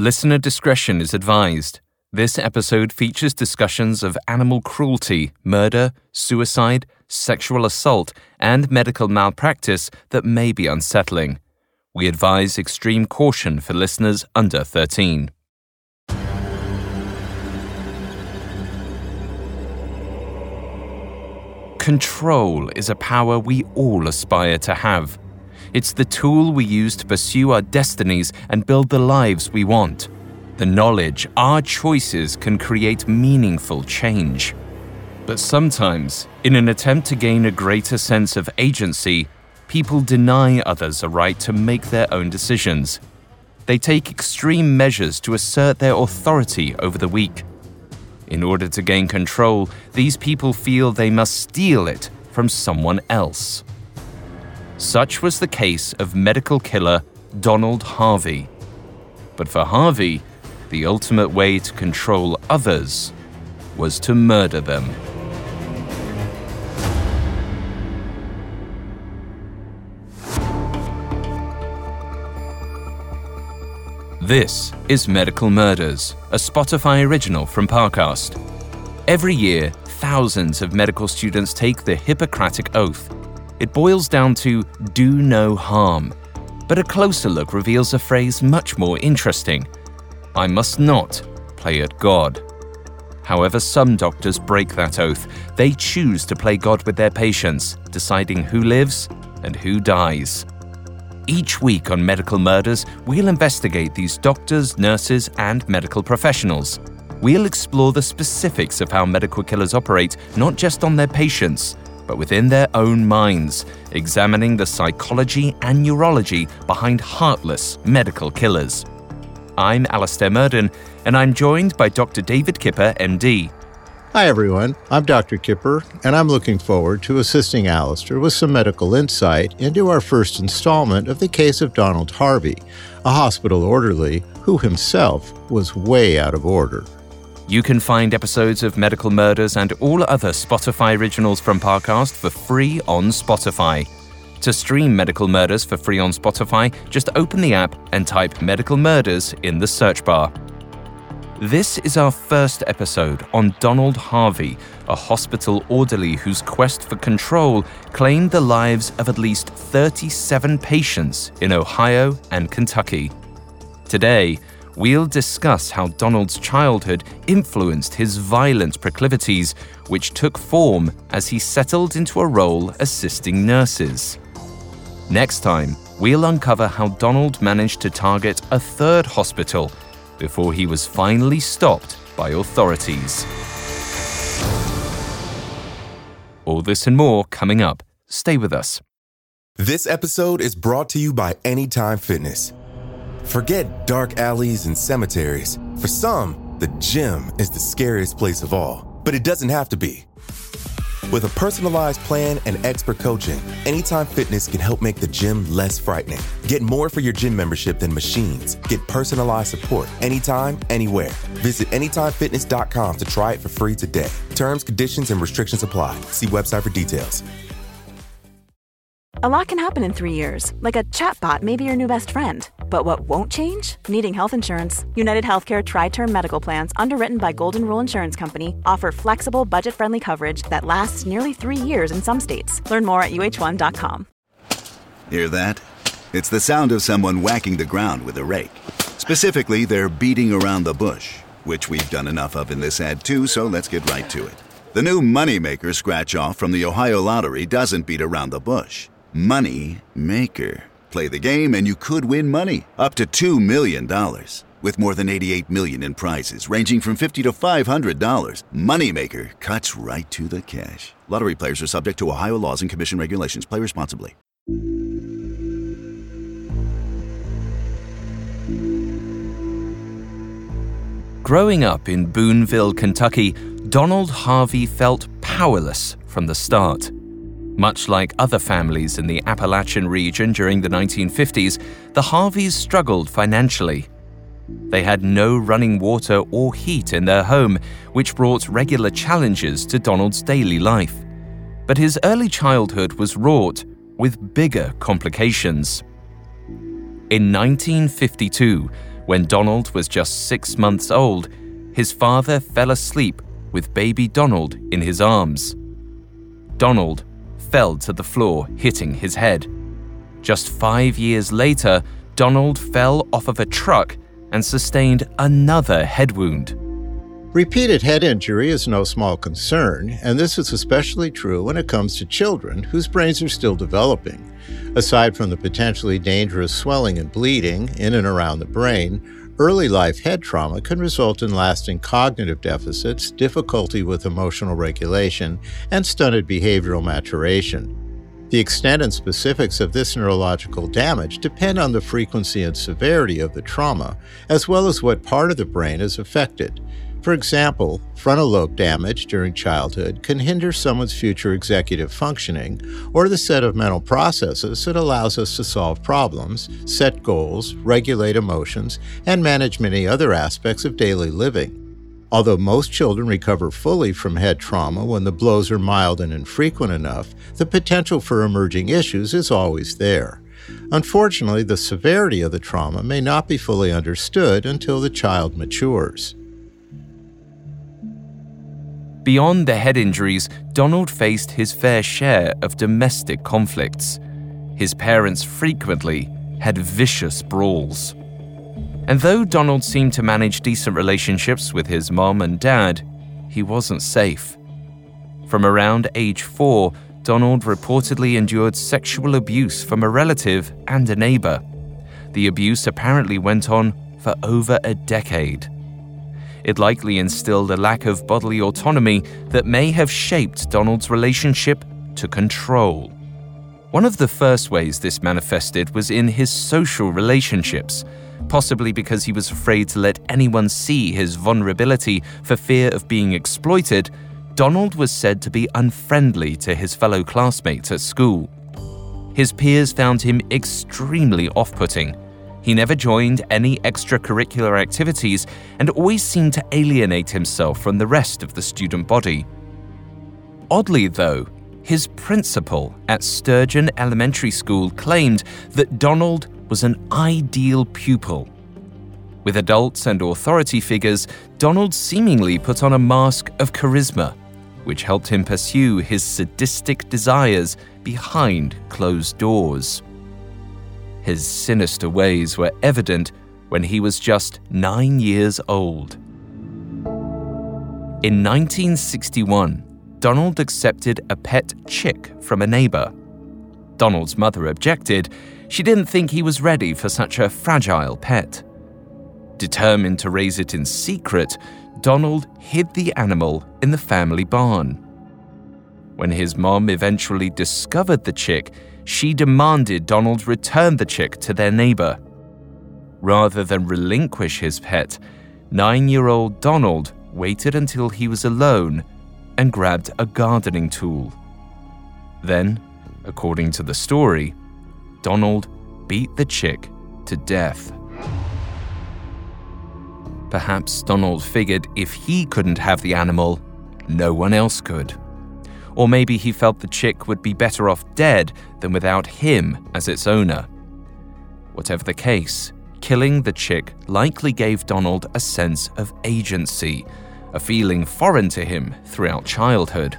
Listener discretion is advised. This episode features discussions of animal cruelty, murder, suicide, sexual assault, and medical malpractice that may be unsettling. We advise extreme caution for listeners under 13. Control is a power we all aspire to have. It's the tool we use to pursue our destinies and build the lives we want. The knowledge our choices can create meaningful change. But sometimes, in an attempt to gain a greater sense of agency, people deny others a right to make their own decisions. They take extreme measures to assert their authority over the weak. In order to gain control, these people feel they must steal it from someone else. Such was the case of medical killer Donald Harvey. But for Harvey, the ultimate way to control others was to murder them. This is Medical Murders, a Spotify original from Parcast. Every year, thousands of medical students take the Hippocratic Oath it boils down to do no harm. But a closer look reveals a phrase much more interesting I must not play at God. However, some doctors break that oath. They choose to play God with their patients, deciding who lives and who dies. Each week on Medical Murders, we'll investigate these doctors, nurses, and medical professionals. We'll explore the specifics of how medical killers operate, not just on their patients, but within their own minds, examining the psychology and neurology behind heartless medical killers. I'm Alastair Murden, and I'm joined by Dr. David Kipper, MD. Hi, everyone. I'm Dr. Kipper, and I'm looking forward to assisting Alastair with some medical insight into our first installment of the case of Donald Harvey, a hospital orderly who himself was way out of order. You can find episodes of Medical Murders and all other Spotify originals from Parcast for free on Spotify. To stream Medical Murders for free on Spotify, just open the app and type Medical Murders in the search bar. This is our first episode on Donald Harvey, a hospital orderly whose quest for control claimed the lives of at least 37 patients in Ohio and Kentucky. Today, we'll discuss how Donald's childhood influenced his violent proclivities, which took form as he settled into a role assisting nurses. Next time, we'll uncover how Donald managed to target a third hospital before he was finally stopped by authorities. All this and more coming up. Stay with us. This episode is brought to you by Anytime Fitness. Forget dark alleys and cemeteries. For some, the gym is the scariest place of all, but it doesn't have to be. With a personalized plan and expert coaching, Anytime Fitness can help make the gym less frightening. Get more for your gym membership than machines. Get personalized support anytime, anywhere. Visit AnytimeFitness.com to try it for free today. Terms, conditions, and restrictions apply. See website for details. A lot can happen in three years, like a chatbot may be your new best friend. But what won't change? Needing health insurance. United Healthcare Tri Term Medical Plans, underwritten by Golden Rule Insurance Company, offer flexible, budget friendly coverage that lasts nearly three years in some states. Learn more at uh1.com. Hear that? It's the sound of someone whacking the ground with a rake. Specifically, they're beating around the bush, which we've done enough of in this ad too, so let's get right to it. The new Moneymaker scratch off from the Ohio Lottery doesn't beat around the bush. Money Maker. Play the game and you could win money up to $2 million. With more than 88 million in prizes ranging from 50 to $500, Moneymaker cuts right to the cash. Lottery players are subject to Ohio laws and commission regulations. Play responsibly. Growing up in Booneville, Kentucky, Donald Harvey felt powerless from the start. Much like other families in the Appalachian region during the 1950s, the Harveys struggled financially. They had no running water or heat in their home, which brought regular challenges to Donald's daily life. But his early childhood was wrought with bigger complications. In 1952, When Donald was just six months old, his father fell asleep with baby Donald in his arms. Donald fell to the floor, hitting his head. Just five years later, Donald fell off of a truck and sustained another head wound. Repeated head injury is no small concern, and this is especially true when it comes to children whose brains are still developing. Aside from the potentially dangerous swelling and bleeding in and around the brain, early life head trauma can result in lasting cognitive deficits, difficulty with emotional regulation, and stunted behavioral maturation. The extent and specifics of this neurological damage depend on the frequency and severity of the trauma, as well as what part of the brain is affected. For example, frontal lobe damage during childhood can hinder someone's future executive functioning or the set of mental processes that allows us to solve problems, set goals, regulate emotions, and manage many other aspects of daily living. Although most children recover fully from head trauma when the blows are mild and infrequent enough, the potential for emerging issues is always there. Unfortunately, the severity of the trauma may not be fully understood until the child matures. Beyond the head injuries, Donald faced his fair share of domestic conflicts. His parents frequently had vicious brawls. And though Donald seemed to manage decent relationships with his mom and dad, he wasn't safe. From around age four, Donald reportedly endured sexual abuse from a relative and a neighbor. The abuse apparently went on for over a decade. It likely instilled a lack of bodily autonomy that may have shaped Donald's relationship to control. One of the first ways this manifested was in his social relationships possibly because he was afraid to let anyone see his vulnerability for fear of being exploited, Donald was said to be unfriendly to his fellow classmates at school. His peers found him extremely off putting. He never joined any extracurricular activities and always seemed to alienate himself from the rest of the student body. Oddly, though, his principal at Sturgeon Elementary School claimed that Donald was an ideal pupil. With adults and authority figures, Donald seemingly put on a mask of charisma, which helped him pursue his sadistic desires behind closed doors. His sinister ways were evident when he was just nine years old. In 1961, Donald accepted a pet chick from a neighbor. Donald's mother objected, she didn't think he was ready for such a fragile pet. Determined to raise it in secret, Donald hid the animal in the family barn. When his mom eventually discovered the chick, she demanded Donald return the chick to their neighbor. Rather than relinquish his pet, nine year old Donald waited until he was alone and grabbed a gardening tool. Then, according to the story, Donald beat the chick to death. Perhaps Donald figured if he couldn't have the animal, no one else could. Or maybe he felt the chick would be better off dead than without him as its owner. Whatever the case, killing the chick likely gave Donald a sense of agency, a feeling foreign to him throughout childhood.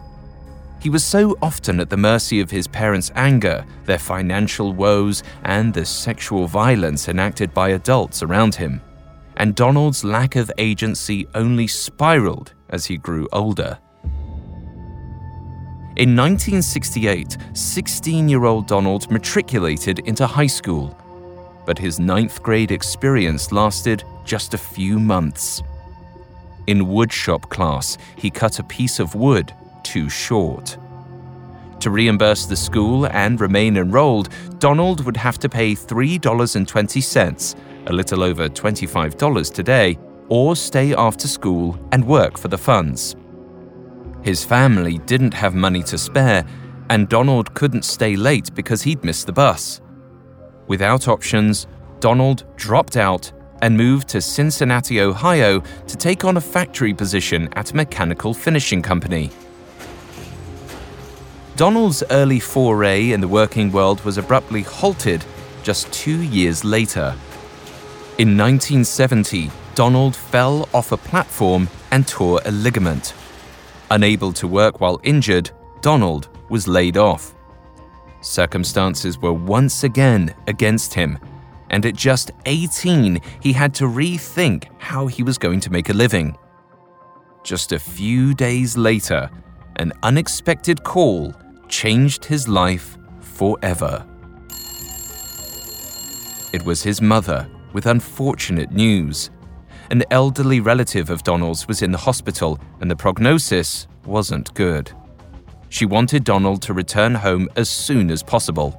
He was so often at the mercy of his parents' anger, their financial woes, and the sexual violence enacted by adults around him. And Donald's lack of agency only spiraled as he grew older. In 1968, 16 year old Donald matriculated into high school, but his ninth grade experience lasted just a few months. In woodshop class, he cut a piece of wood too short. To reimburse the school and remain enrolled, Donald would have to pay $3.20, a little over $25 today, or stay after school and work for the funds. His family didn't have money to spare, and Donald couldn't stay late because he'd missed the bus. Without options, Donald dropped out and moved to Cincinnati, Ohio to take on a factory position at a mechanical finishing company. Donald's early foray in the working world was abruptly halted just two years later. In 1970, Donald fell off a platform and tore a ligament. Unable to work while injured, Donald was laid off. Circumstances were once again against him, and at just 18, he had to rethink how he was going to make a living. Just a few days later, an unexpected call changed his life forever. It was his mother with unfortunate news. An elderly relative of Donald's was in the hospital, and the prognosis wasn't good. She wanted Donald to return home as soon as possible.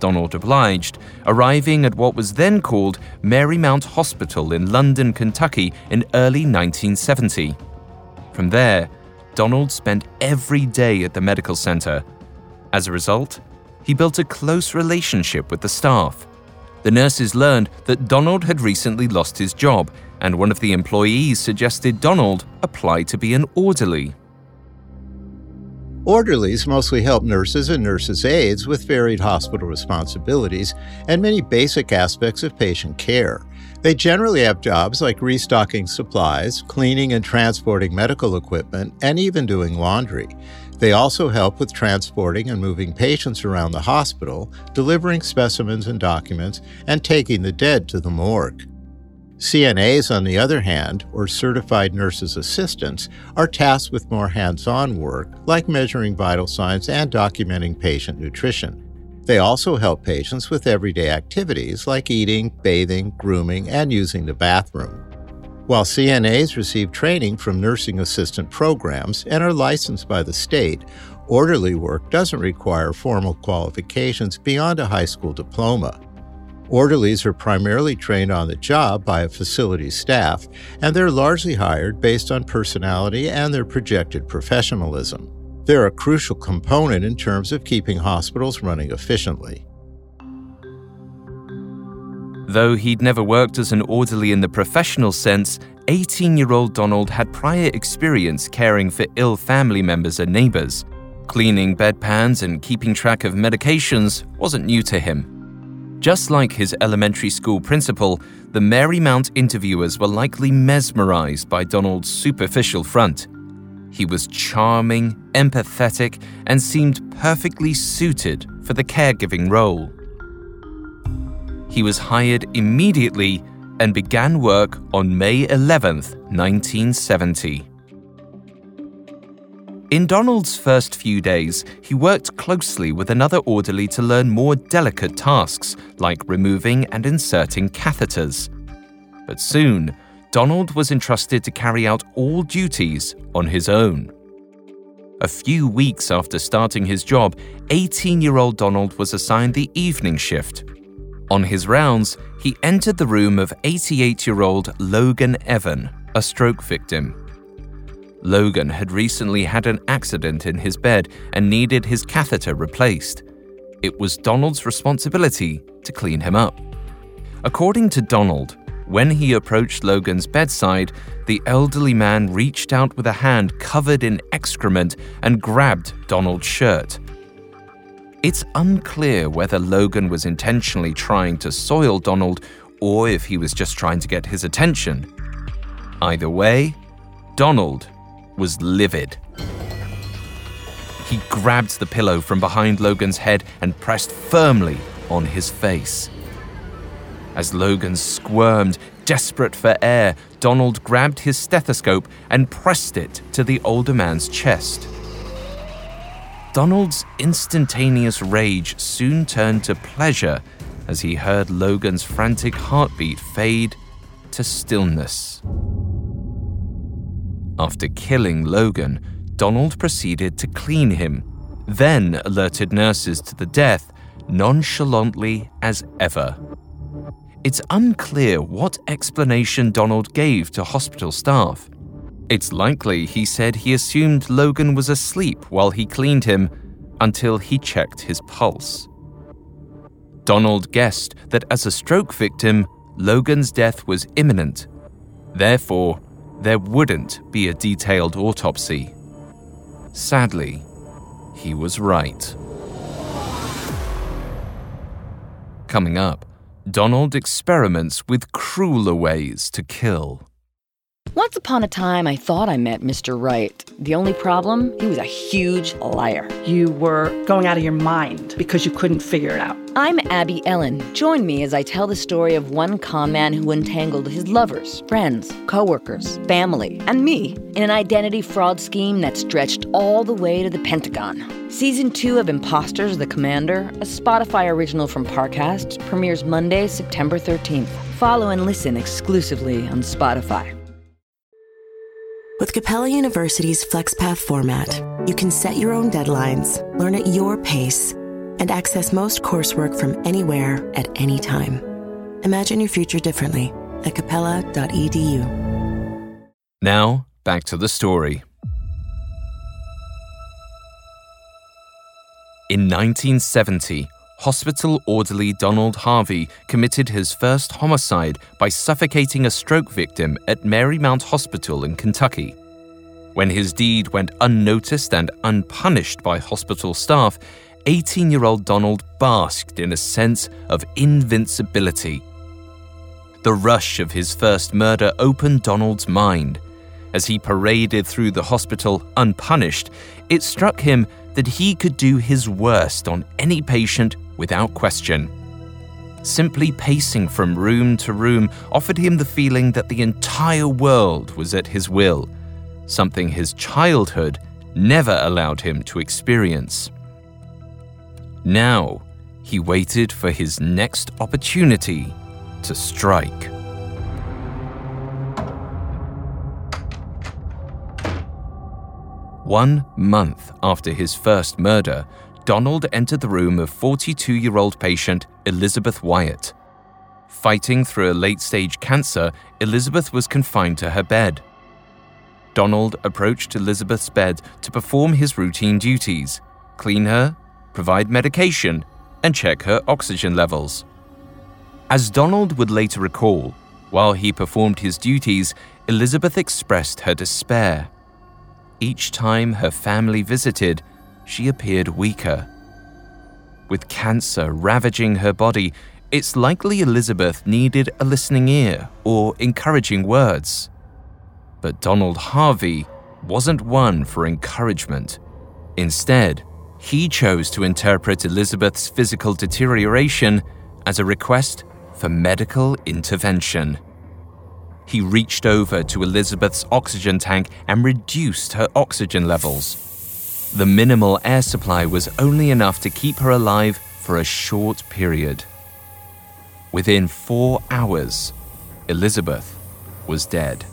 Donald obliged, arriving at what was then called Marymount Hospital in London, Kentucky in early 1970. From there, Donald spent every day at the medical center. As a result, he built a close relationship with the staff the nurses learned that Donald had recently lost his job, and one of the employees suggested Donald apply to be an orderly. Orderlies mostly help nurses and nurses' aides with varied hospital responsibilities and many basic aspects of patient care. They generally have jobs like restocking supplies, cleaning and transporting medical equipment, and even doing laundry. They also help with transporting and moving patients around the hospital, delivering specimens and documents, and taking the dead to the morgue. CNAs, on the other hand, or certified nurses' assistants, are tasked with more hands on work, like measuring vital signs and documenting patient nutrition. They also help patients with everyday activities like eating, bathing, grooming, and using the bathroom. While CNAs receive training from nursing assistant programs and are licensed by the state, orderly work doesn't require formal qualifications beyond a high school diploma. Orderlies are primarily trained on the job by a facility staff, and they're largely hired based on personality and their projected professionalism. They're a crucial component in terms of keeping hospitals running efficiently. Though he'd never worked as an orderly in the professional sense, 18 year old Donald had prior experience caring for ill family members and neighbors. Cleaning bedpans and keeping track of medications wasn't new to him. Just like his elementary school principal, the Marymount interviewers were likely mesmerized by Donald's superficial front. He was charming, empathetic, and seemed perfectly suited for the caregiving role. He was hired immediately and began work on May 11, 1970. In Donald's first few days, he worked closely with another orderly to learn more delicate tasks, like removing and inserting catheters. But soon, Donald was entrusted to carry out all duties on his own. A few weeks after starting his job, 18 year old Donald was assigned the evening shift, on his rounds, he entered the room of 88 year old Logan Evan, a stroke victim. Logan had recently had an accident in his bed and needed his catheter replaced. It was Donald's responsibility to clean him up. According to Donald, when he approached Logan's bedside, the elderly man reached out with a hand covered in excrement and grabbed Donald's shirt. It's unclear whether Logan was intentionally trying to soil Donald or if he was just trying to get his attention. Either way, Donald was livid. He grabbed the pillow from behind Logan's head and pressed firmly on his face. As Logan squirmed, desperate for air, Donald grabbed his stethoscope and pressed it to the older man's chest. Donald's instantaneous rage soon turned to pleasure as he heard Logan's frantic heartbeat fade to stillness. After killing Logan, Donald proceeded to clean him, then alerted nurses to the death nonchalantly as ever. It's unclear what explanation Donald gave to hospital staff. It's likely he said he assumed Logan was asleep while he cleaned him until he checked his pulse. Donald guessed that as a stroke victim, Logan's death was imminent. Therefore, there wouldn't be a detailed autopsy. Sadly, he was right. Coming up, Donald experiments with crueler ways to kill. Once upon a time, I thought I met Mr. Right. The only problem, he was a huge liar. You were going out of your mind because you couldn't figure it out. I'm Abby Ellin. Join me as I tell the story of one con man who entangled his lovers, friends, coworkers, family, and me in an identity fraud scheme that stretched all the way to the Pentagon. Season 2 of Imposters the Commander, a Spotify original from Parcast, premieres Monday, September 13th. Follow and listen exclusively on Spotify. With Capella University's FlexPath format, you can set your own deadlines, learn at your pace, and access most coursework from anywhere at any time. Imagine your future differently at capella.edu. Now, back to the story. In 1970, hospital orderly Donald Harvey committed his first homicide by suffocating a stroke victim at Marymount Hospital in Kentucky. When his deed went unnoticed and unpunished by hospital staff, 18 year old Donald basked in a sense of invincibility. The rush of his first murder opened Donald's mind. As he paraded through the hospital unpunished, it struck him that he could do his worst on any patient without question. Simply pacing from room to room offered him the feeling that the entire world was at his will, something his childhood never allowed him to experience. Now, he waited for his next opportunity to strike. One month after his first murder, Donald entered the room of 42 year old patient Elizabeth Wyatt. Fighting through a late stage cancer, Elizabeth was confined to her bed. Donald approached Elizabeth's bed to perform his routine duties clean her, provide medication, and check her oxygen levels. As Donald would later recall, while he performed his duties, Elizabeth expressed her despair. Each time her family visited, she appeared weaker. With cancer ravaging her body, it's likely Elizabeth needed a listening ear or encouraging words. But Donald Harvey wasn't one for encouragement. Instead, he chose to interpret Elizabeth's physical deterioration as a request for medical intervention. He reached over to Elizabeth's oxygen tank and reduced her oxygen levels. The minimal air supply was only enough to keep her alive for a short period. Within four hours, Elizabeth was dead.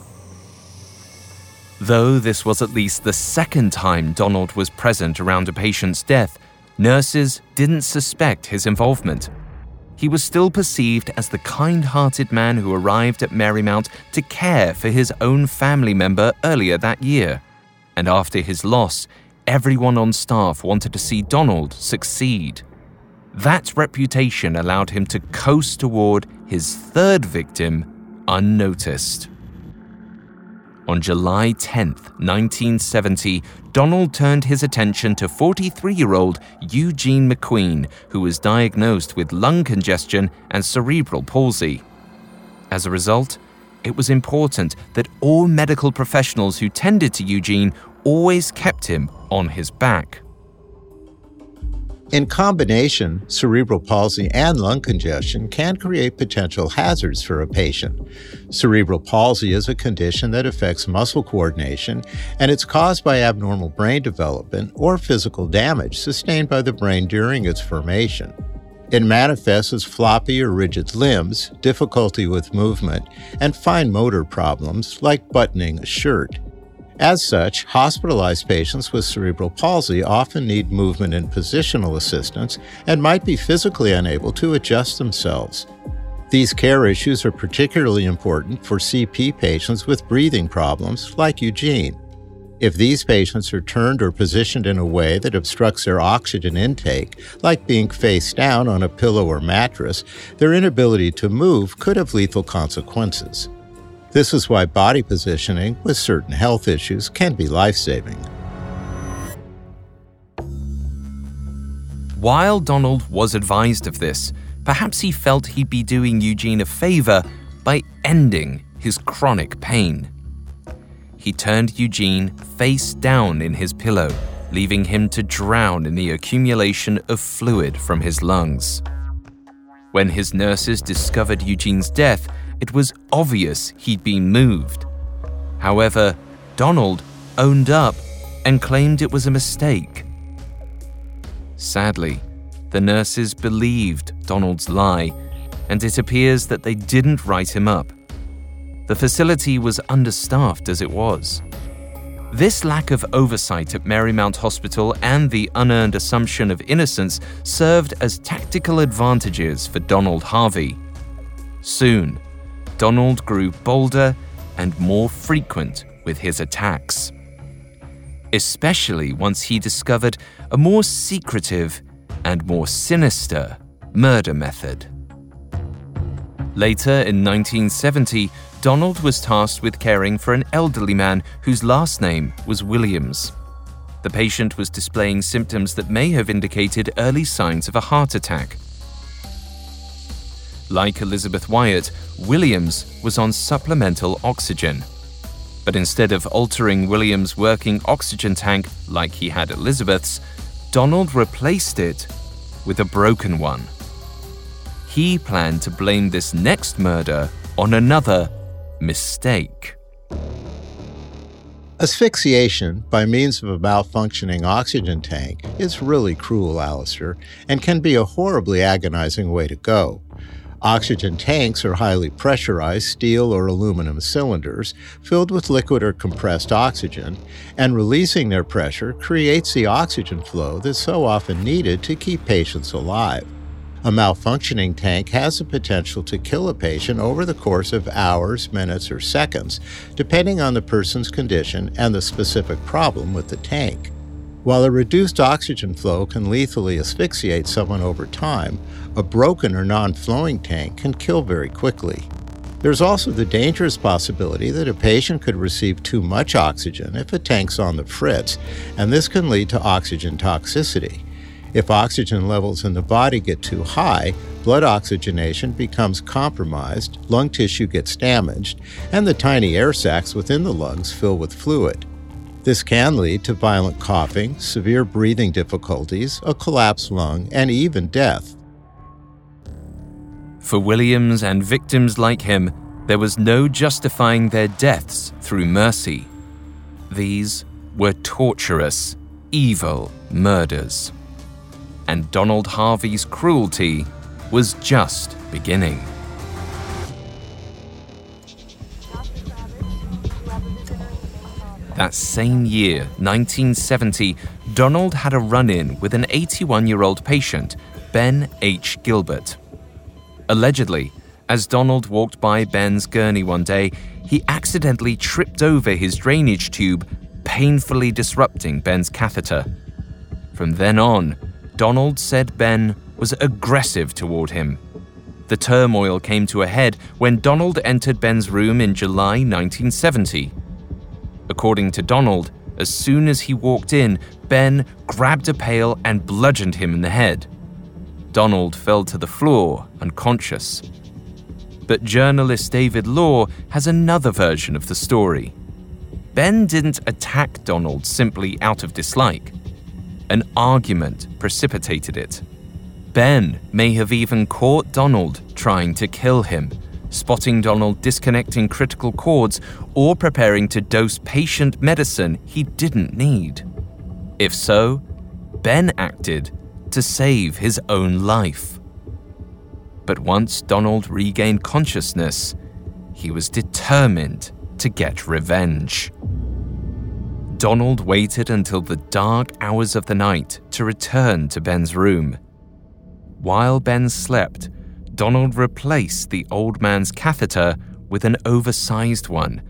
Though this was at least the second time Donald was present around a patient's death, nurses didn't suspect his involvement. He was still perceived as the kind hearted man who arrived at Marymount to care for his own family member earlier that year. And after his loss, everyone on staff wanted to see Donald succeed. That reputation allowed him to coast toward his third victim unnoticed. On July 10, 1970, Donald turned his attention to 43 year old Eugene McQueen, who was diagnosed with lung congestion and cerebral palsy. As a result, it was important that all medical professionals who tended to Eugene always kept him on his back. In combination, cerebral palsy and lung congestion can create potential hazards for a patient. Cerebral palsy is a condition that affects muscle coordination, and it's caused by abnormal brain development or physical damage sustained by the brain during its formation. It manifests as floppy or rigid limbs, difficulty with movement, and fine motor problems like buttoning a shirt. As such, hospitalized patients with cerebral palsy often need movement and positional assistance and might be physically unable to adjust themselves. These care issues are particularly important for CP patients with breathing problems, like Eugene. If these patients are turned or positioned in a way that obstructs their oxygen intake, like being face down on a pillow or mattress, their inability to move could have lethal consequences. This is why body positioning with certain health issues can be life saving. While Donald was advised of this, perhaps he felt he'd be doing Eugene a favor by ending his chronic pain. He turned Eugene face down in his pillow, leaving him to drown in the accumulation of fluid from his lungs. When his nurses discovered Eugene's death, it was obvious he'd been moved. However, Donald owned up and claimed it was a mistake. Sadly, the nurses believed Donald's lie, and it appears that they didn't write him up. The facility was understaffed as it was. This lack of oversight at Marymount Hospital and the unearned assumption of innocence served as tactical advantages for Donald Harvey. Soon, Donald grew bolder and more frequent with his attacks. Especially once he discovered a more secretive and more sinister murder method. Later in 1970, Donald was tasked with caring for an elderly man whose last name was Williams. The patient was displaying symptoms that may have indicated early signs of a heart attack. Like Elizabeth Wyatt, Williams was on supplemental oxygen. But instead of altering Williams' working oxygen tank like he had Elizabeth's, Donald replaced it with a broken one. He planned to blame this next murder on another mistake. Asphyxiation by means of a malfunctioning oxygen tank is really cruel, Alastair, and can be a horribly agonizing way to go. Oxygen tanks are highly pressurized steel or aluminum cylinders filled with liquid or compressed oxygen, and releasing their pressure creates the oxygen flow that's so often needed to keep patients alive. A malfunctioning tank has the potential to kill a patient over the course of hours, minutes, or seconds, depending on the person's condition and the specific problem with the tank. While a reduced oxygen flow can lethally asphyxiate someone over time, a broken or non flowing tank can kill very quickly. There's also the dangerous possibility that a patient could receive too much oxygen if a tank's on the fritz, and this can lead to oxygen toxicity. If oxygen levels in the body get too high, blood oxygenation becomes compromised, lung tissue gets damaged, and the tiny air sacs within the lungs fill with fluid. This can lead to violent coughing, severe breathing difficulties, a collapsed lung, and even death. For Williams and victims like him, there was no justifying their deaths through mercy. These were torturous, evil murders. And Donald Harvey's cruelty was just beginning. That same year, 1970, Donald had a run in with an 81 year old patient, Ben H. Gilbert. Allegedly, as Donald walked by Ben's gurney one day, he accidentally tripped over his drainage tube, painfully disrupting Ben's catheter. From then on, Donald said Ben was aggressive toward him. The turmoil came to a head when Donald entered Ben's room in July 1970. According to Donald, as soon as he walked in, Ben grabbed a pail and bludgeoned him in the head. Donald fell to the floor, unconscious. But journalist David Law has another version of the story. Ben didn't attack Donald simply out of dislike. An argument precipitated it. Ben may have even caught Donald trying to kill him spotting Donald disconnecting critical cords, or preparing to dose patient medicine he didn't need. If so, Ben acted to save his own life. But once Donald regained consciousness, he was determined to get revenge. Donald waited until the dark hours of the night to return to Ben's room. While Ben slept, Donald replaced the old man's catheter with an oversized one,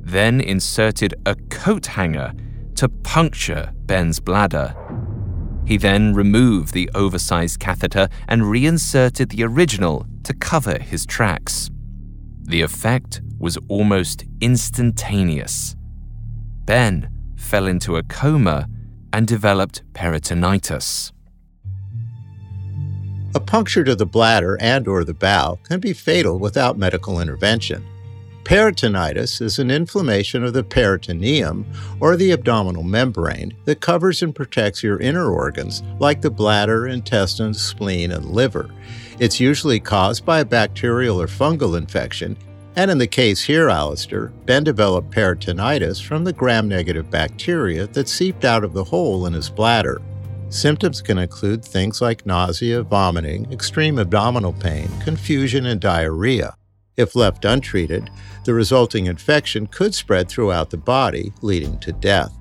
then inserted a coat hanger to puncture Ben's bladder. He then removed the oversized catheter and reinserted the original to cover his tracks. The effect was almost instantaneous. Ben fell into a coma and developed peritonitis. A puncture to the bladder and or the bowel can be fatal without medical intervention. Peritonitis is an inflammation of the peritoneum or the abdominal membrane that covers and protects your inner organs like the bladder, intestines, spleen, and liver. It's usually caused by a bacterial or fungal infection, and in the case here, Alastair, Ben developed peritonitis from the gram negative bacteria that seeped out of the hole in his bladder. Symptoms can include things like nausea, vomiting, extreme abdominal pain, confusion, and diarrhea. If left untreated, the resulting infection could spread throughout the body, leading to death.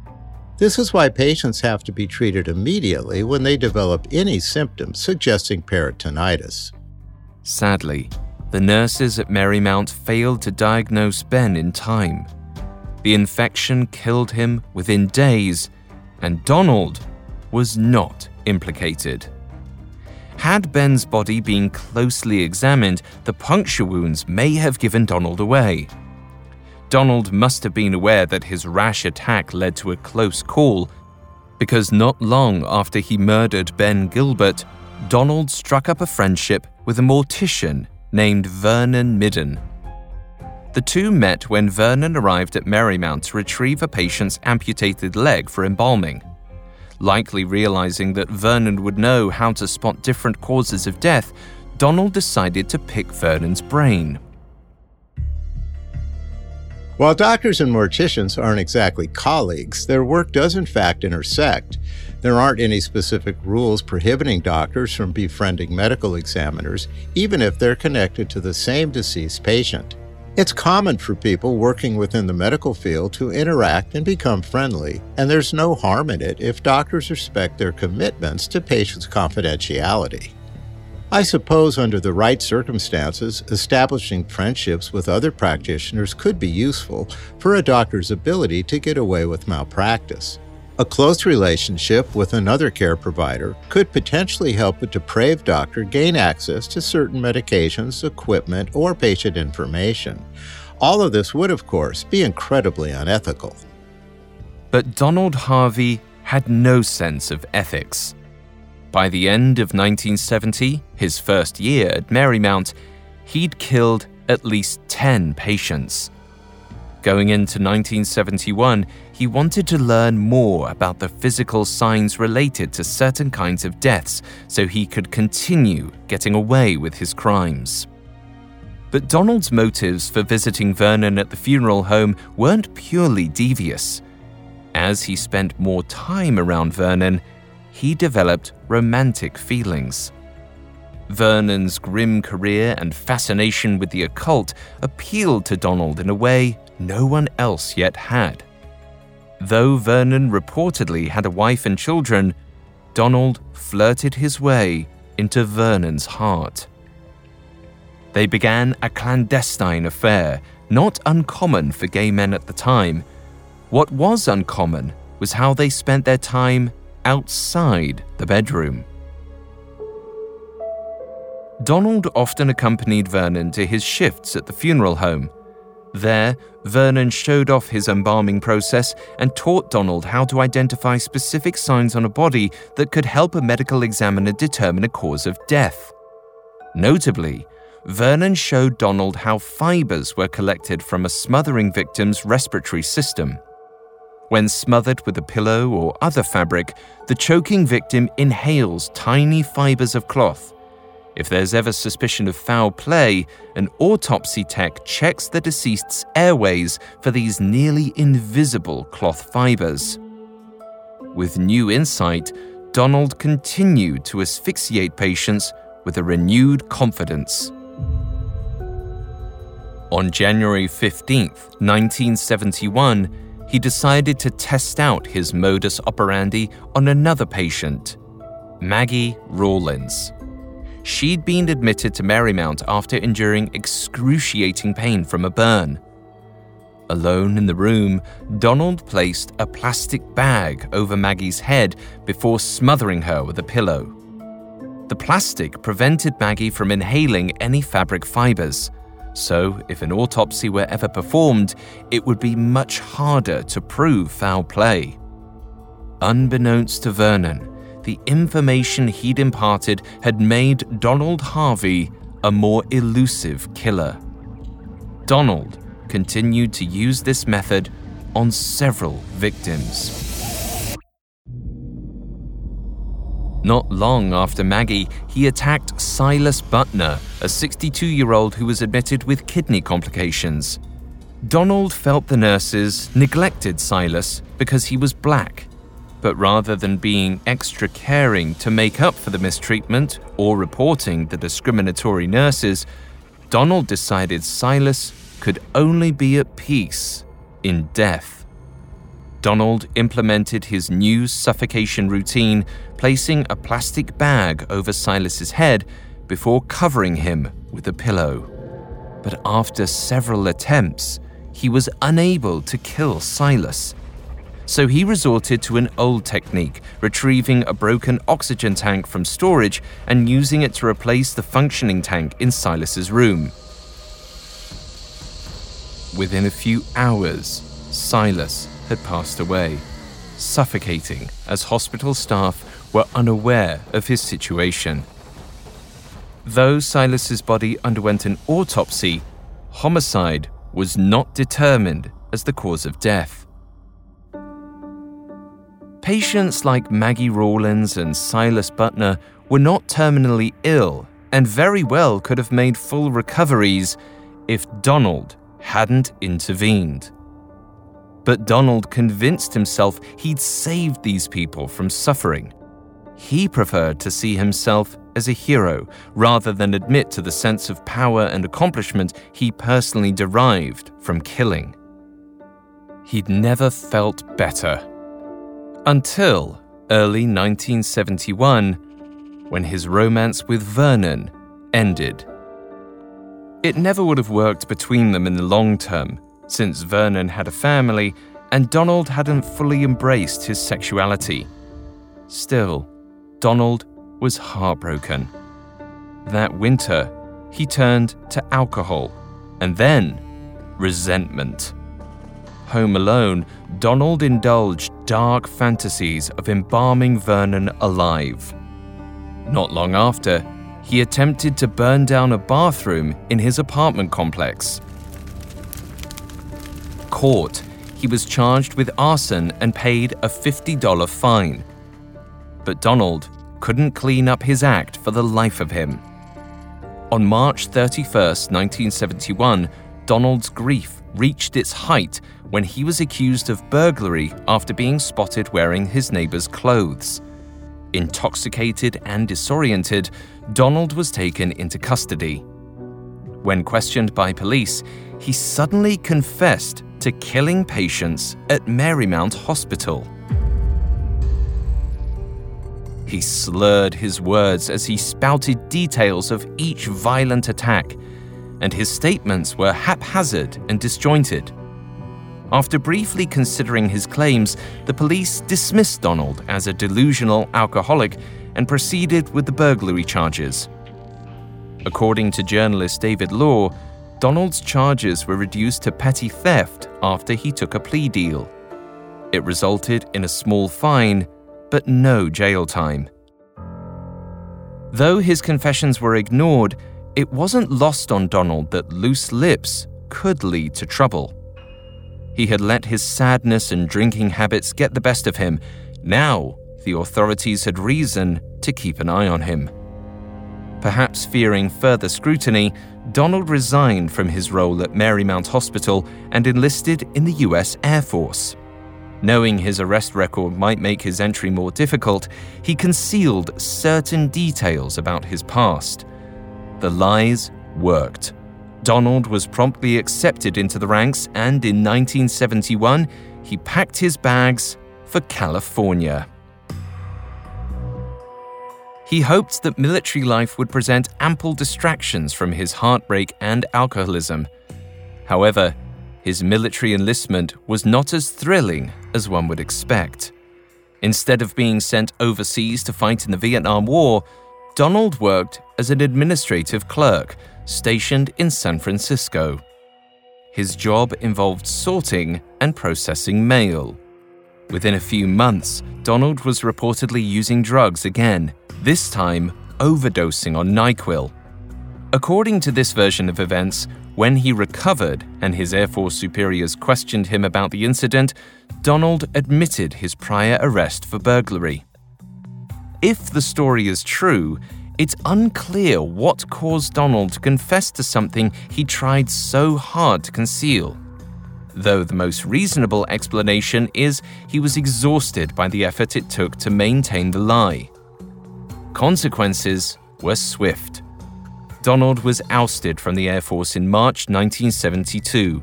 This is why patients have to be treated immediately when they develop any symptoms suggesting peritonitis. Sadly, the nurses at Marymount failed to diagnose Ben in time. The infection killed him within days, and Donald was not implicated. Had Ben's body been closely examined, the puncture wounds may have given Donald away. Donald must have been aware that his rash attack led to a close call, because not long after he murdered Ben Gilbert, Donald struck up a friendship with a mortician named Vernon Midden. The two met when Vernon arrived at Marymount to retrieve a patient's amputated leg for embalming. Likely realizing that Vernon would know how to spot different causes of death, Donald decided to pick Vernon's brain. While doctors and morticians aren't exactly colleagues, their work does in fact intersect. There aren't any specific rules prohibiting doctors from befriending medical examiners, even if they're connected to the same deceased patient. It's common for people working within the medical field to interact and become friendly, and there's no harm in it if doctors respect their commitments to patients' confidentiality. I suppose, under the right circumstances, establishing friendships with other practitioners could be useful for a doctor's ability to get away with malpractice. A close relationship with another care provider could potentially help a depraved doctor gain access to certain medications, equipment, or patient information. All of this would, of course, be incredibly unethical. But Donald Harvey had no sense of ethics. By the end of 1970, his first year at Marymount, he'd killed at least 10 patients. Going into 1971, he wanted to learn more about the physical signs related to certain kinds of deaths so he could continue getting away with his crimes. But Donald's motives for visiting Vernon at the funeral home weren't purely devious. As he spent more time around Vernon, he developed romantic feelings. Vernon's grim career and fascination with the occult appealed to Donald in a way no one else yet had. Though Vernon reportedly had a wife and children, Donald flirted his way into Vernon's heart. They began a clandestine affair, not uncommon for gay men at the time. What was uncommon was how they spent their time outside the bedroom. Donald often accompanied Vernon to his shifts at the funeral home. There, Vernon showed off his embalming process and taught Donald how to identify specific signs on a body that could help a medical examiner determine a cause of death. Notably, Vernon showed Donald how fibers were collected from a smothering victim's respiratory system. When smothered with a pillow or other fabric, the choking victim inhales tiny fibers of cloth. If there's ever suspicion of foul play, an autopsy tech checks the deceased's airways for these nearly invisible cloth fibers. With new insight, Donald continued to asphyxiate patients with a renewed confidence. On January 15, 1971, he decided to test out his modus operandi on another patient, Maggie Rawlins. She'd been admitted to Marymount after enduring excruciating pain from a burn. Alone in the room, Donald placed a plastic bag over Maggie's head before smothering her with a pillow. The plastic prevented Maggie from inhaling any fabric fibers, so if an autopsy were ever performed, it would be much harder to prove foul play. Unbeknownst to Vernon, the information he'd imparted had made Donald Harvey a more elusive killer. Donald continued to use this method on several victims. Not long after Maggie, he attacked Silas Butner, a 62 year old who was admitted with kidney complications. Donald felt the nurses neglected Silas because he was black, but rather than being extra caring to make up for the mistreatment or reporting the discriminatory nurses, Donald decided Silas could only be at peace in death. Donald implemented his new suffocation routine, placing a plastic bag over Silas's head before covering him with a pillow. But after several attempts, he was unable to kill Silas. So he resorted to an old technique, retrieving a broken oxygen tank from storage and using it to replace the functioning tank in Silas's room. Within a few hours, Silas had passed away, suffocating as hospital staff were unaware of his situation. Though Silas's body underwent an autopsy, homicide was not determined as the cause of death. Patients like Maggie Rawlins and Silas Butner were not terminally ill and very well could have made full recoveries if Donald hadn't intervened. But Donald convinced himself he'd saved these people from suffering. He preferred to see himself as a hero rather than admit to the sense of power and accomplishment he personally derived from killing. He'd never felt better. Until early 1971, when his romance with Vernon ended. It never would have worked between them in the long term, since Vernon had a family and Donald hadn't fully embraced his sexuality. Still, Donald was heartbroken. That winter, he turned to alcohol and then resentment. Home alone, Donald indulged dark fantasies of embalming Vernon alive. Not long after, he attempted to burn down a bathroom in his apartment complex caught, he was charged with arson and paid a $50 fine. But Donald couldn't clean up his act for the life of him. On March 31, 1971, Donald's grief reached its height when he was accused of burglary after being spotted wearing his neighbor's clothes. Intoxicated and disoriented, Donald was taken into custody. When questioned by police, he suddenly confessed to killing patients at Marymount Hospital. He slurred his words as he spouted details of each violent attack, and his statements were haphazard and disjointed. After briefly considering his claims, the police dismissed Donald as a delusional alcoholic and proceeded with the burglary charges. According to journalist David Law, Donald's charges were reduced to petty theft after he took a plea deal. It resulted in a small fine, but no jail time. Though his confessions were ignored, it wasn't lost on Donald that loose lips could lead to trouble. He had let his sadness and drinking habits get the best of him. Now, the authorities had reason to keep an eye on him. Perhaps fearing further scrutiny, Donald resigned from his role at Marymount Hospital and enlisted in the US Air Force. Knowing his arrest record might make his entry more difficult, he concealed certain details about his past. The lies worked. Donald was promptly accepted into the ranks, and in 1971, he packed his bags for California. He hoped that military life would present ample distractions from his heartbreak and alcoholism. However, his military enlistment was not as thrilling as one would expect. Instead of being sent overseas to fight in the Vietnam War, Donald worked as an administrative clerk stationed in San Francisco. His job involved sorting and processing mail. Within a few months, Donald was reportedly using drugs again, this time overdosing on NyQuil. According to this version of events, when he recovered and his Air Force superiors questioned him about the incident, Donald admitted his prior arrest for burglary. If the story is true, it's unclear what caused Donald to confess to something he tried so hard to conceal though the most reasonable explanation is he was exhausted by the effort it took to maintain the lie. Consequences were swift. Donald was ousted from the Air Force in March 1972.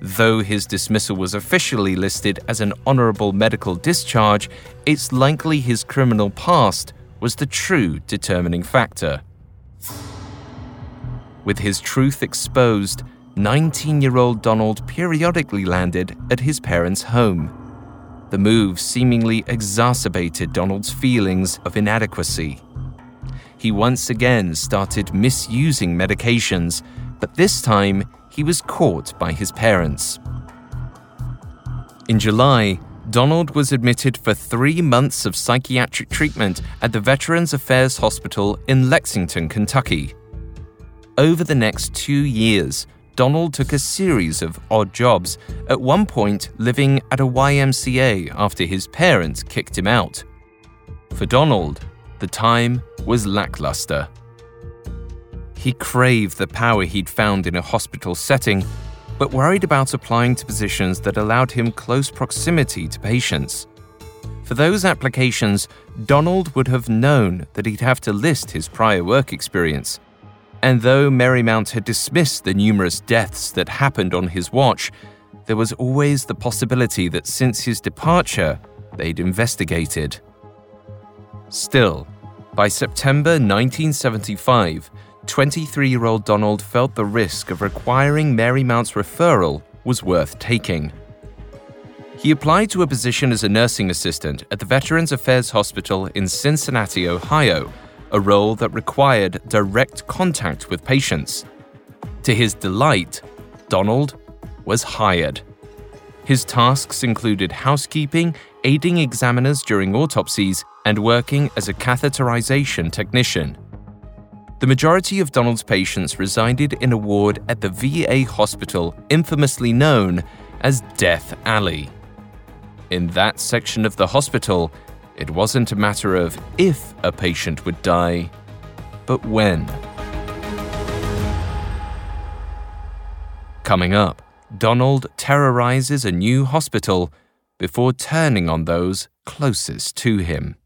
Though his dismissal was officially listed as an honorable medical discharge, it's likely his criminal past was the true determining factor. With his truth exposed, 19 year old Donald periodically landed at his parents' home. The move seemingly exacerbated Donald's feelings of inadequacy. He once again started misusing medications, but this time he was caught by his parents. In July, Donald was admitted for three months of psychiatric treatment at the Veterans Affairs Hospital in Lexington, Kentucky. Over the next two years, Donald took a series of odd jobs, at one point living at a YMCA after his parents kicked him out. For Donald, the time was lackluster. He craved the power he'd found in a hospital setting, but worried about applying to positions that allowed him close proximity to patients. For those applications, Donald would have known that he'd have to list his prior work experience. And though Marymount had dismissed the numerous deaths that happened on his watch, there was always the possibility that since his departure, they'd investigated. Still, by September 1975, 23 year old Donald felt the risk of requiring Marymount's referral was worth taking. He applied to a position as a nursing assistant at the Veterans Affairs Hospital in Cincinnati, Ohio, a role that required direct contact with patients. To his delight, Donald was hired. His tasks included housekeeping, aiding examiners during autopsies, and working as a catheterization technician. The majority of Donald's patients resided in a ward at the VA hospital infamously known as Death Alley. In that section of the hospital, it wasn't a matter of if a patient would die, but when. Coming up, Donald terrorizes a new hospital before turning on those closest to him.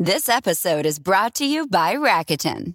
This episode is brought to you by Rakuten.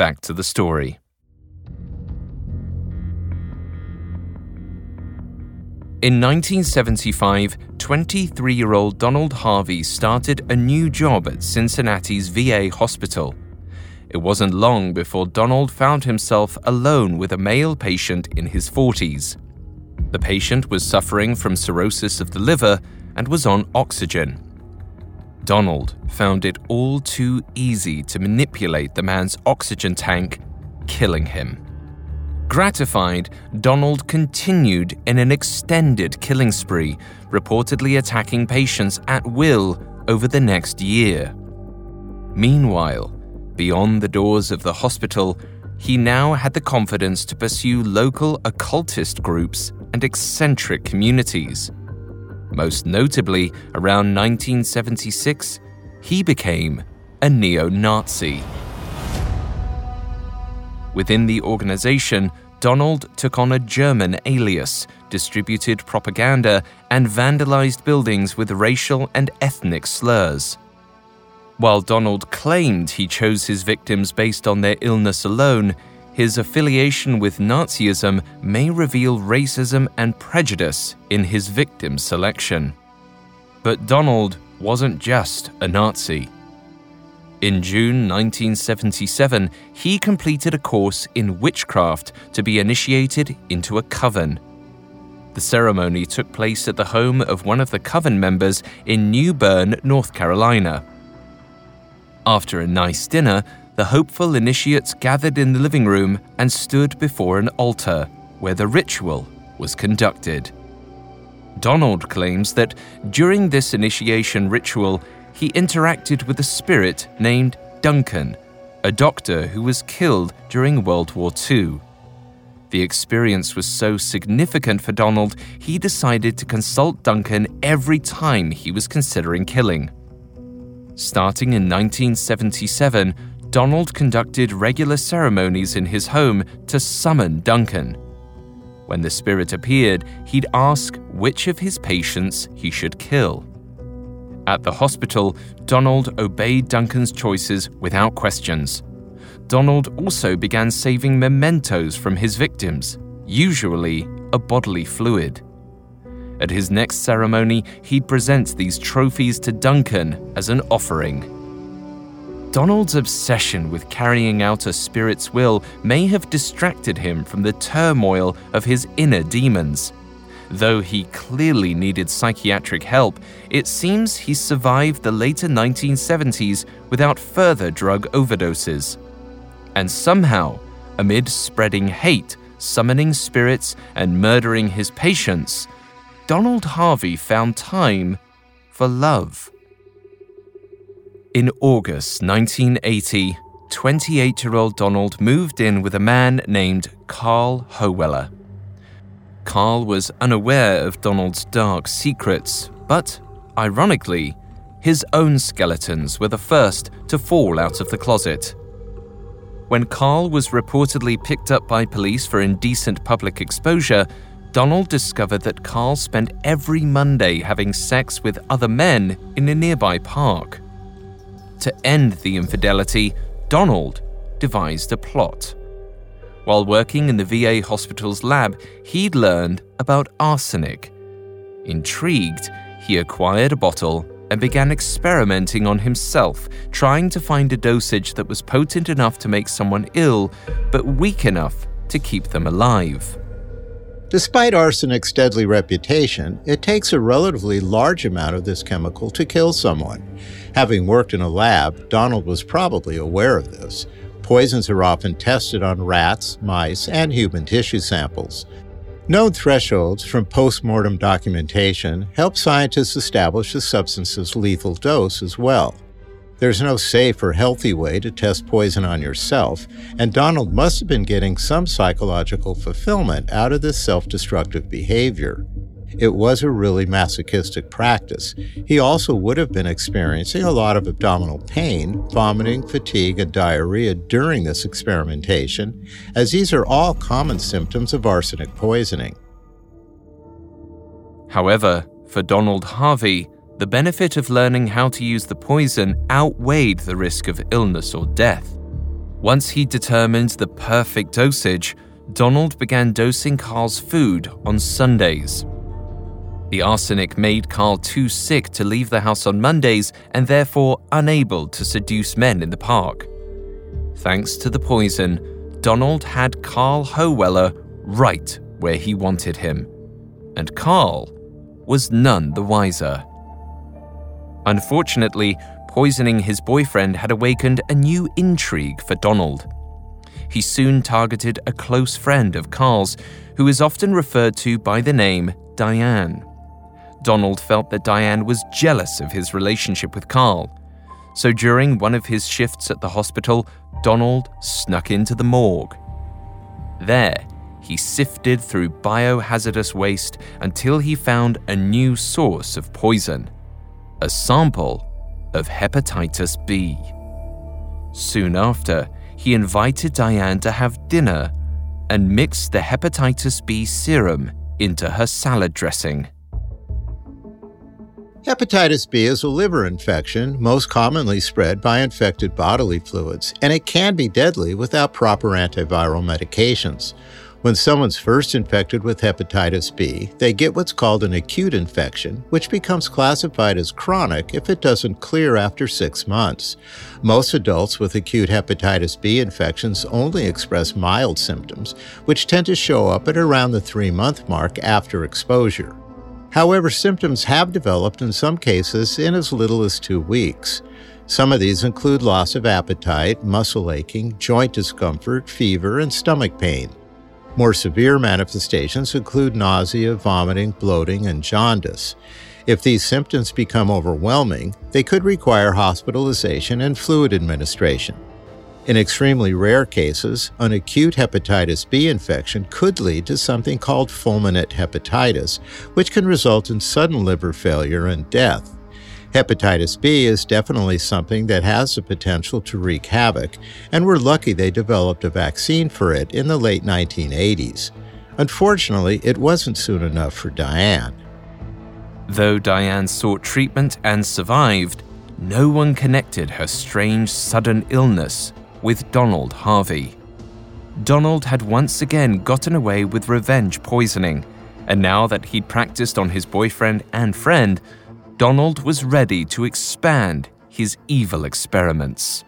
back to the story. In 1975, 23 year old Donald Harvey started a new job at Cincinnati's VA hospital. It wasn't long before Donald found himself alone with a male patient in his 40s. The patient was suffering from cirrhosis of the liver and was on oxygen. Donald found it all too easy to manipulate the man's oxygen tank, killing him. Gratified, Donald continued in an extended killing spree, reportedly attacking patients at will over the next year. Meanwhile, beyond the doors of the hospital, he now had the confidence to pursue local occultist groups and eccentric communities. Most notably, around 1976, he became a neo Nazi. Within the organization, Donald took on a German alias, distributed propaganda, and vandalized buildings with racial and ethnic slurs. While Donald claimed he chose his victims based on their illness alone, his affiliation with Nazism may reveal racism and prejudice in his victim selection. But Donald wasn't just a Nazi. In June 1977, he completed a course in witchcraft to be initiated into a coven. The ceremony took place at the home of one of the coven members in New Bern, North Carolina. After a nice dinner, the hopeful initiates gathered in the living room and stood before an altar where the ritual was conducted. Donald claims that during this initiation ritual, he interacted with a spirit named Duncan, a doctor who was killed during World War II. The experience was so significant for Donald, he decided to consult Duncan every time he was considering killing. Starting in 1977, Donald conducted regular ceremonies in his home to summon Duncan. When the spirit appeared, he'd ask which of his patients he should kill. At the hospital, Donald obeyed Duncan's choices without questions. Donald also began saving mementos from his victims, usually a bodily fluid. At his next ceremony, he'd present these trophies to Duncan as an offering. Donald's obsession with carrying out a spirit's will may have distracted him from the turmoil of his inner demons. Though he clearly needed psychiatric help, it seems he survived the later 1970s without further drug overdoses. And somehow, amid spreading hate, summoning spirits, and murdering his patients, Donald Harvey found time for love. In August 1980, 28 year old Donald moved in with a man named Carl Hoeweler. Carl was unaware of Donald's dark secrets, but, ironically, his own skeletons were the first to fall out of the closet. When Carl was reportedly picked up by police for indecent public exposure, Donald discovered that Carl spent every Monday having sex with other men in a nearby park. To end the infidelity, Donald devised a plot. While working in the VA hospital's lab, he'd learned about arsenic. Intrigued, he acquired a bottle and began experimenting on himself, trying to find a dosage that was potent enough to make someone ill, but weak enough to keep them alive. Despite arsenic's deadly reputation, it takes a relatively large amount of this chemical to kill someone. Having worked in a lab, Donald was probably aware of this. Poisons are often tested on rats, mice, and human tissue samples. Known thresholds from post-mortem documentation help scientists establish the substance's lethal dose as well. There's no safe or healthy way to test poison on yourself, and Donald must have been getting some psychological fulfillment out of this self destructive behavior. It was a really masochistic practice. He also would have been experiencing a lot of abdominal pain, vomiting, fatigue, and diarrhea during this experimentation, as these are all common symptoms of arsenic poisoning. However, for Donald Harvey, the benefit of learning how to use the poison outweighed the risk of illness or death. Once he determined the perfect dosage, Donald began dosing Carl's food on Sundays. The arsenic made Carl too sick to leave the house on Mondays and therefore unable to seduce men in the park. Thanks to the poison, Donald had Carl Hoeweler right where he wanted him. And Carl was none the wiser. Unfortunately, poisoning his boyfriend had awakened a new intrigue for Donald. He soon targeted a close friend of Carl's, who is often referred to by the name Diane. Donald felt that Diane was jealous of his relationship with Carl. So during one of his shifts at the hospital, Donald snuck into the morgue. There, he sifted through biohazardous waste until he found a new source of poison a sample of hepatitis B. Soon after, he invited Diane to have dinner and mixed the hepatitis B serum into her salad dressing. Hepatitis B is a liver infection most commonly spread by infected bodily fluids, and it can be deadly without proper antiviral medications. When someone's first infected with hepatitis B, they get what's called an acute infection, which becomes classified as chronic if it doesn't clear after six months. Most adults with acute hepatitis B infections only express mild symptoms, which tend to show up at around the three month mark after exposure. However, symptoms have developed in some cases in as little as two weeks. Some of these include loss of appetite, muscle aching, joint discomfort, fever, and stomach pain. More severe manifestations include nausea, vomiting, bloating, and jaundice. If these symptoms become overwhelming, they could require hospitalization and fluid administration. In extremely rare cases, an acute hepatitis B infection could lead to something called fulminant hepatitis, which can result in sudden liver failure and death. Hepatitis B is definitely something that has the potential to wreak havoc, and we're lucky they developed a vaccine for it in the late 1980s. Unfortunately, it wasn't soon enough for Diane. Though Diane sought treatment and survived, no one connected her strange sudden illness with Donald Harvey. Donald had once again gotten away with revenge poisoning, and now that he'd practiced on his boyfriend and friend, Donald was ready to expand his evil experiments.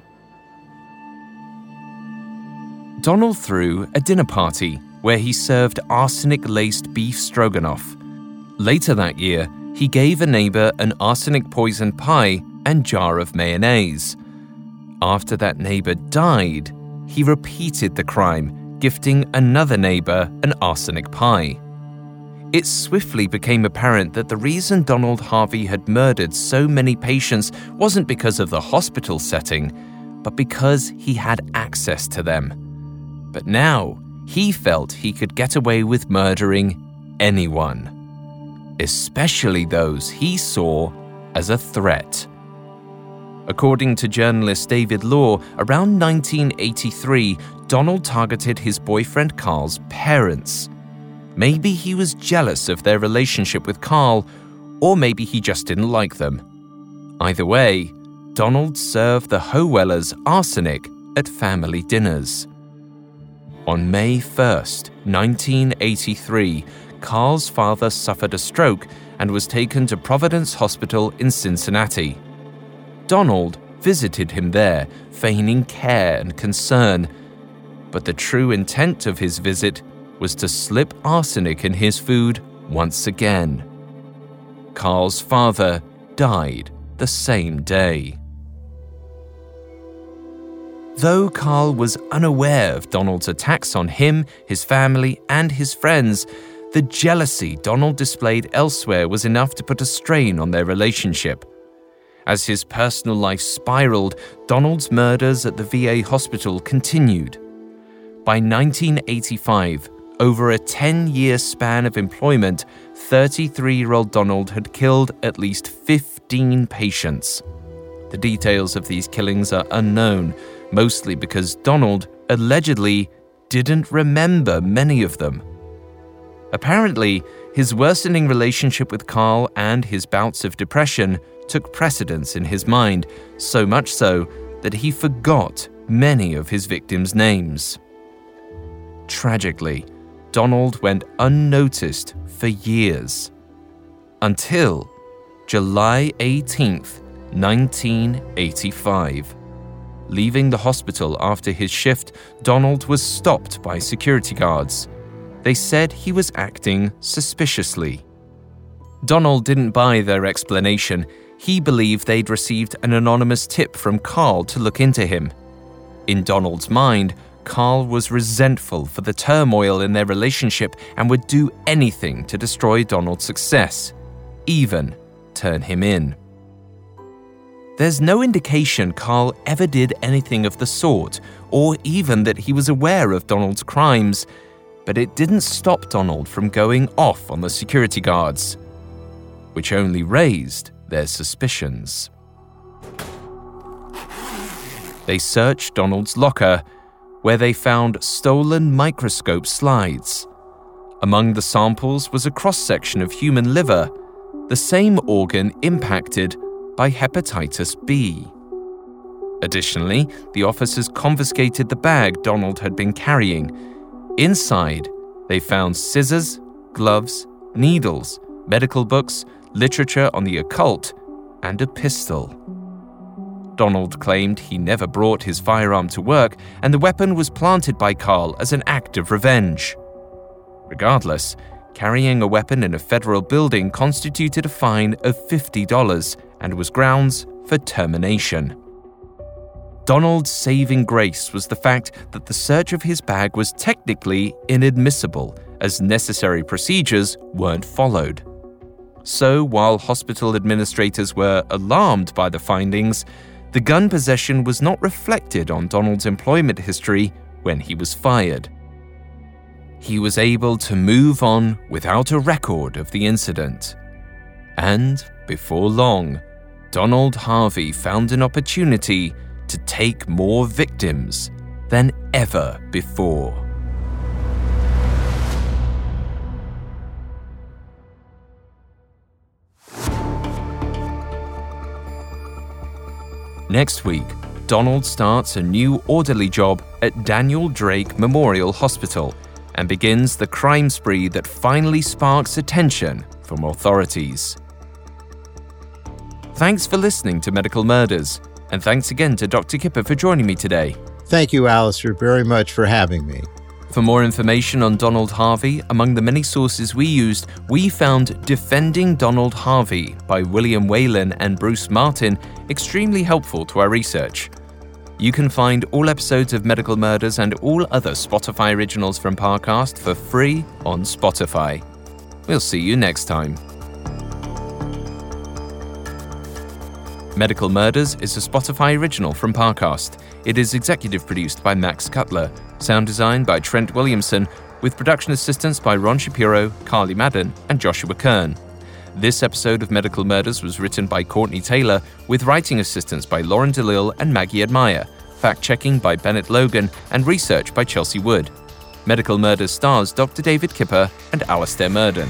Donald threw a dinner party where he served arsenic laced beef stroganoff. Later that year, he gave a neighbor an arsenic poisoned pie and jar of mayonnaise. After that neighbor died, he repeated the crime, gifting another neighbor an arsenic pie. It swiftly became apparent that the reason Donald Harvey had murdered so many patients wasn't because of the hospital setting, but because he had access to them. But now, he felt he could get away with murdering anyone, especially those he saw as a threat. According to journalist David Law, around 1983, Donald targeted his boyfriend Carl's parents. Maybe he was jealous of their relationship with Carl, or maybe he just didn't like them. Either way, Donald served the Hoewelers arsenic at family dinners. On May 1st, 1983, Carl's father suffered a stroke and was taken to Providence Hospital in Cincinnati. Donald visited him there, feigning care and concern. But the true intent of his visit was to slip arsenic in his food once again. Carl's father died the same day. Though Carl was unaware of Donald's attacks on him, his family, and his friends, the jealousy Donald displayed elsewhere was enough to put a strain on their relationship. As his personal life spiraled, Donald's murders at the VA hospital continued. By 1985, over a 10 year span of employment, 33 year old Donald had killed at least 15 patients. The details of these killings are unknown, mostly because Donald allegedly didn't remember many of them. Apparently, his worsening relationship with Carl and his bouts of depression took precedence in his mind, so much so that he forgot many of his victims' names. Tragically, Donald went unnoticed for years. Until July 18th, 1985. Leaving the hospital after his shift, Donald was stopped by security guards. They said he was acting suspiciously. Donald didn't buy their explanation he believed they'd received an anonymous tip from Carl to look into him. In Donald's mind, Carl was resentful for the turmoil in their relationship and would do anything to destroy Donald's success, even turn him in. There's no indication Carl ever did anything of the sort, or even that he was aware of Donald's crimes, but it didn't stop Donald from going off on the security guards, which only raised their suspicions. They searched Donald's locker where they found stolen microscope slides. Among the samples was a cross section of human liver, the same organ impacted by hepatitis B. Additionally, the officers confiscated the bag Donald had been carrying. Inside, they found scissors, gloves, needles, medical books, literature on the occult, and a pistol. Donald claimed he never brought his firearm to work, and the weapon was planted by Carl as an act of revenge. Regardless, carrying a weapon in a federal building constituted a fine of $50 and was grounds for termination. Donald's saving grace was the fact that the search of his bag was technically inadmissible, as necessary procedures weren't followed. So, while hospital administrators were alarmed by the findings, the gun possession was not reflected on Donald's employment history when he was fired. He was able to move on without a record of the incident. And, before long, Donald Harvey found an opportunity to take more victims than ever before. Next week, Donald starts a new orderly job at Daniel Drake Memorial Hospital and begins the crime spree that finally sparks attention from authorities. Thanks for listening to Medical Murders, and thanks again to Dr. Kipper for joining me today. Thank you, Alastair, very much for having me. For more information on Donald Harvey, among the many sources we used, we found Defending Donald Harvey by William Whalen and Bruce Martin extremely helpful to our research. You can find all episodes of Medical Murders and all other Spotify originals from Parcast for free on Spotify. We'll see you next time. Medical Murders is a Spotify original from Parcast. It is executive produced by Max Cutler, sound design by Trent Williamson, with production assistance by Ron Shapiro, Carly Madden, and Joshua Kern. This episode of Medical Murders was written by Courtney Taylor, with writing assistance by Lauren DeLille and Maggie Admire, fact checking by Bennett Logan, and research by Chelsea Wood. Medical Murders stars Dr. David Kipper and Alastair Murden.